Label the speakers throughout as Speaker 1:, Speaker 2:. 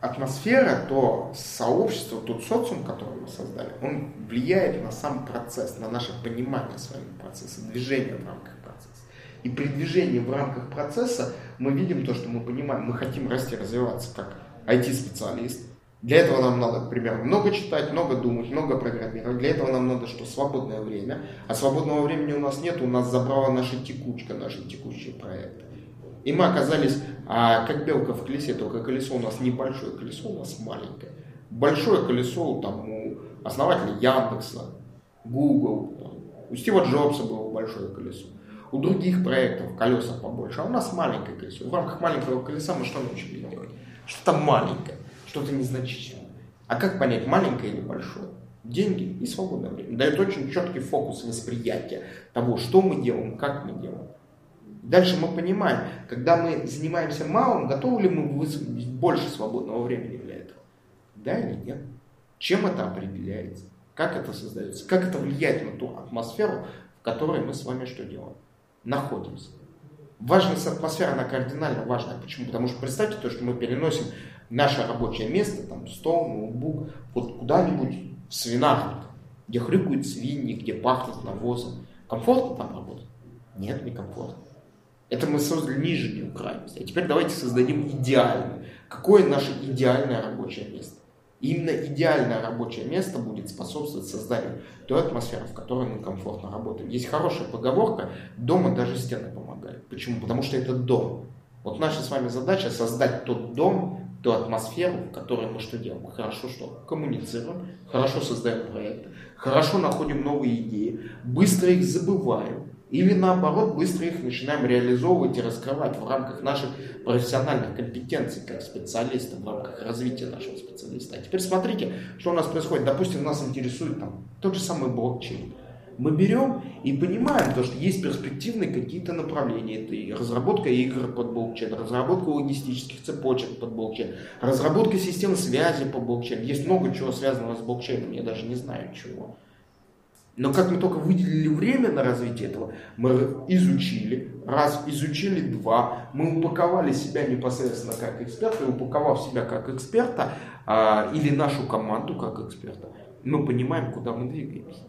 Speaker 1: атмосфера, то сообщество, тот социум, который мы создали, он влияет на сам процесс, на наше понимание своего процесса, движение в рамках процесса. И при движении в рамках процесса мы видим то, что мы понимаем, мы хотим расти, развиваться как IT-специалист. Для этого нам надо, к примеру, много читать, много думать, много программировать. Для этого нам надо что? Свободное время. А свободного времени у нас нет, у нас забрала наша текучка, наши текущие проекты. И мы оказались, а, как белка в колесе, только колесо у нас небольшое, колесо у нас маленькое. Большое колесо там у основателя Яндекса, Google, там, у Стива Джобса было большое колесо. У других проектов колеса побольше, а у нас маленькое колесо. В рамках маленького колеса мы что научились делать? Что-то маленькое, что-то незначительное. А как понять, маленькое или большое? Деньги и свободное время. Дает очень четкий фокус восприятия того, что мы делаем, как мы делаем. Дальше мы понимаем, когда мы занимаемся малым, готовы ли мы больше свободного времени для этого? Да или нет? Чем это определяется? Как это создается? Как это влияет на ту атмосферу, в которой мы с вами что делаем? Находимся. Важность атмосферы, она кардинально важна. Почему? Потому что представьте то, что мы переносим наше рабочее место, там стол, ноутбук, вот куда-нибудь в свинарник, где хрюкают свиньи, где пахнет навозом. Комфортно там работать? Нет, не комфортно. Это мы создали нижнюю крайность. А теперь давайте создадим идеальное. Какое наше идеальное рабочее место? именно идеальное рабочее место будет способствовать созданию той атмосферы, в которой мы комфортно работаем. Есть хорошая поговорка, дома даже стены помогают. Почему? Потому что это дом. Вот наша с вами задача создать тот дом, ту атмосферу, в которой мы что делаем? Хорошо что? Коммуницируем, хорошо создаем проекты, хорошо находим новые идеи, быстро их забываем, или наоборот, быстро их начинаем реализовывать и раскрывать в рамках наших профессиональных компетенций как специалиста, в рамках развития нашего специалиста. А теперь смотрите, что у нас происходит. Допустим, нас интересует там тот же самый блокчейн. Мы берем и понимаем, то, что есть перспективные какие-то направления. Это и разработка игр под блокчейн, разработка логистических цепочек под блокчейн, разработка систем связи по блокчейну. Есть много чего связанного с блокчейном, я даже не знаю чего. Но как мы только выделили время на развитие этого, мы изучили, раз изучили два, мы упаковали себя непосредственно как эксперта, и упаковав себя как эксперта а, или нашу команду как эксперта, мы понимаем, куда мы двигаемся.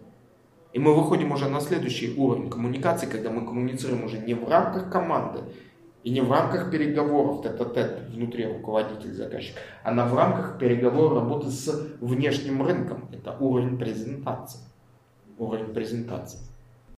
Speaker 1: И мы выходим уже на следующий уровень коммуникации, когда мы коммуницируем уже не в рамках команды, и не в рамках переговоров тет-а-тет внутри руководитель заказчик, а на в рамках переговоров работы с внешним рынком. Это уровень презентации уровень презентации.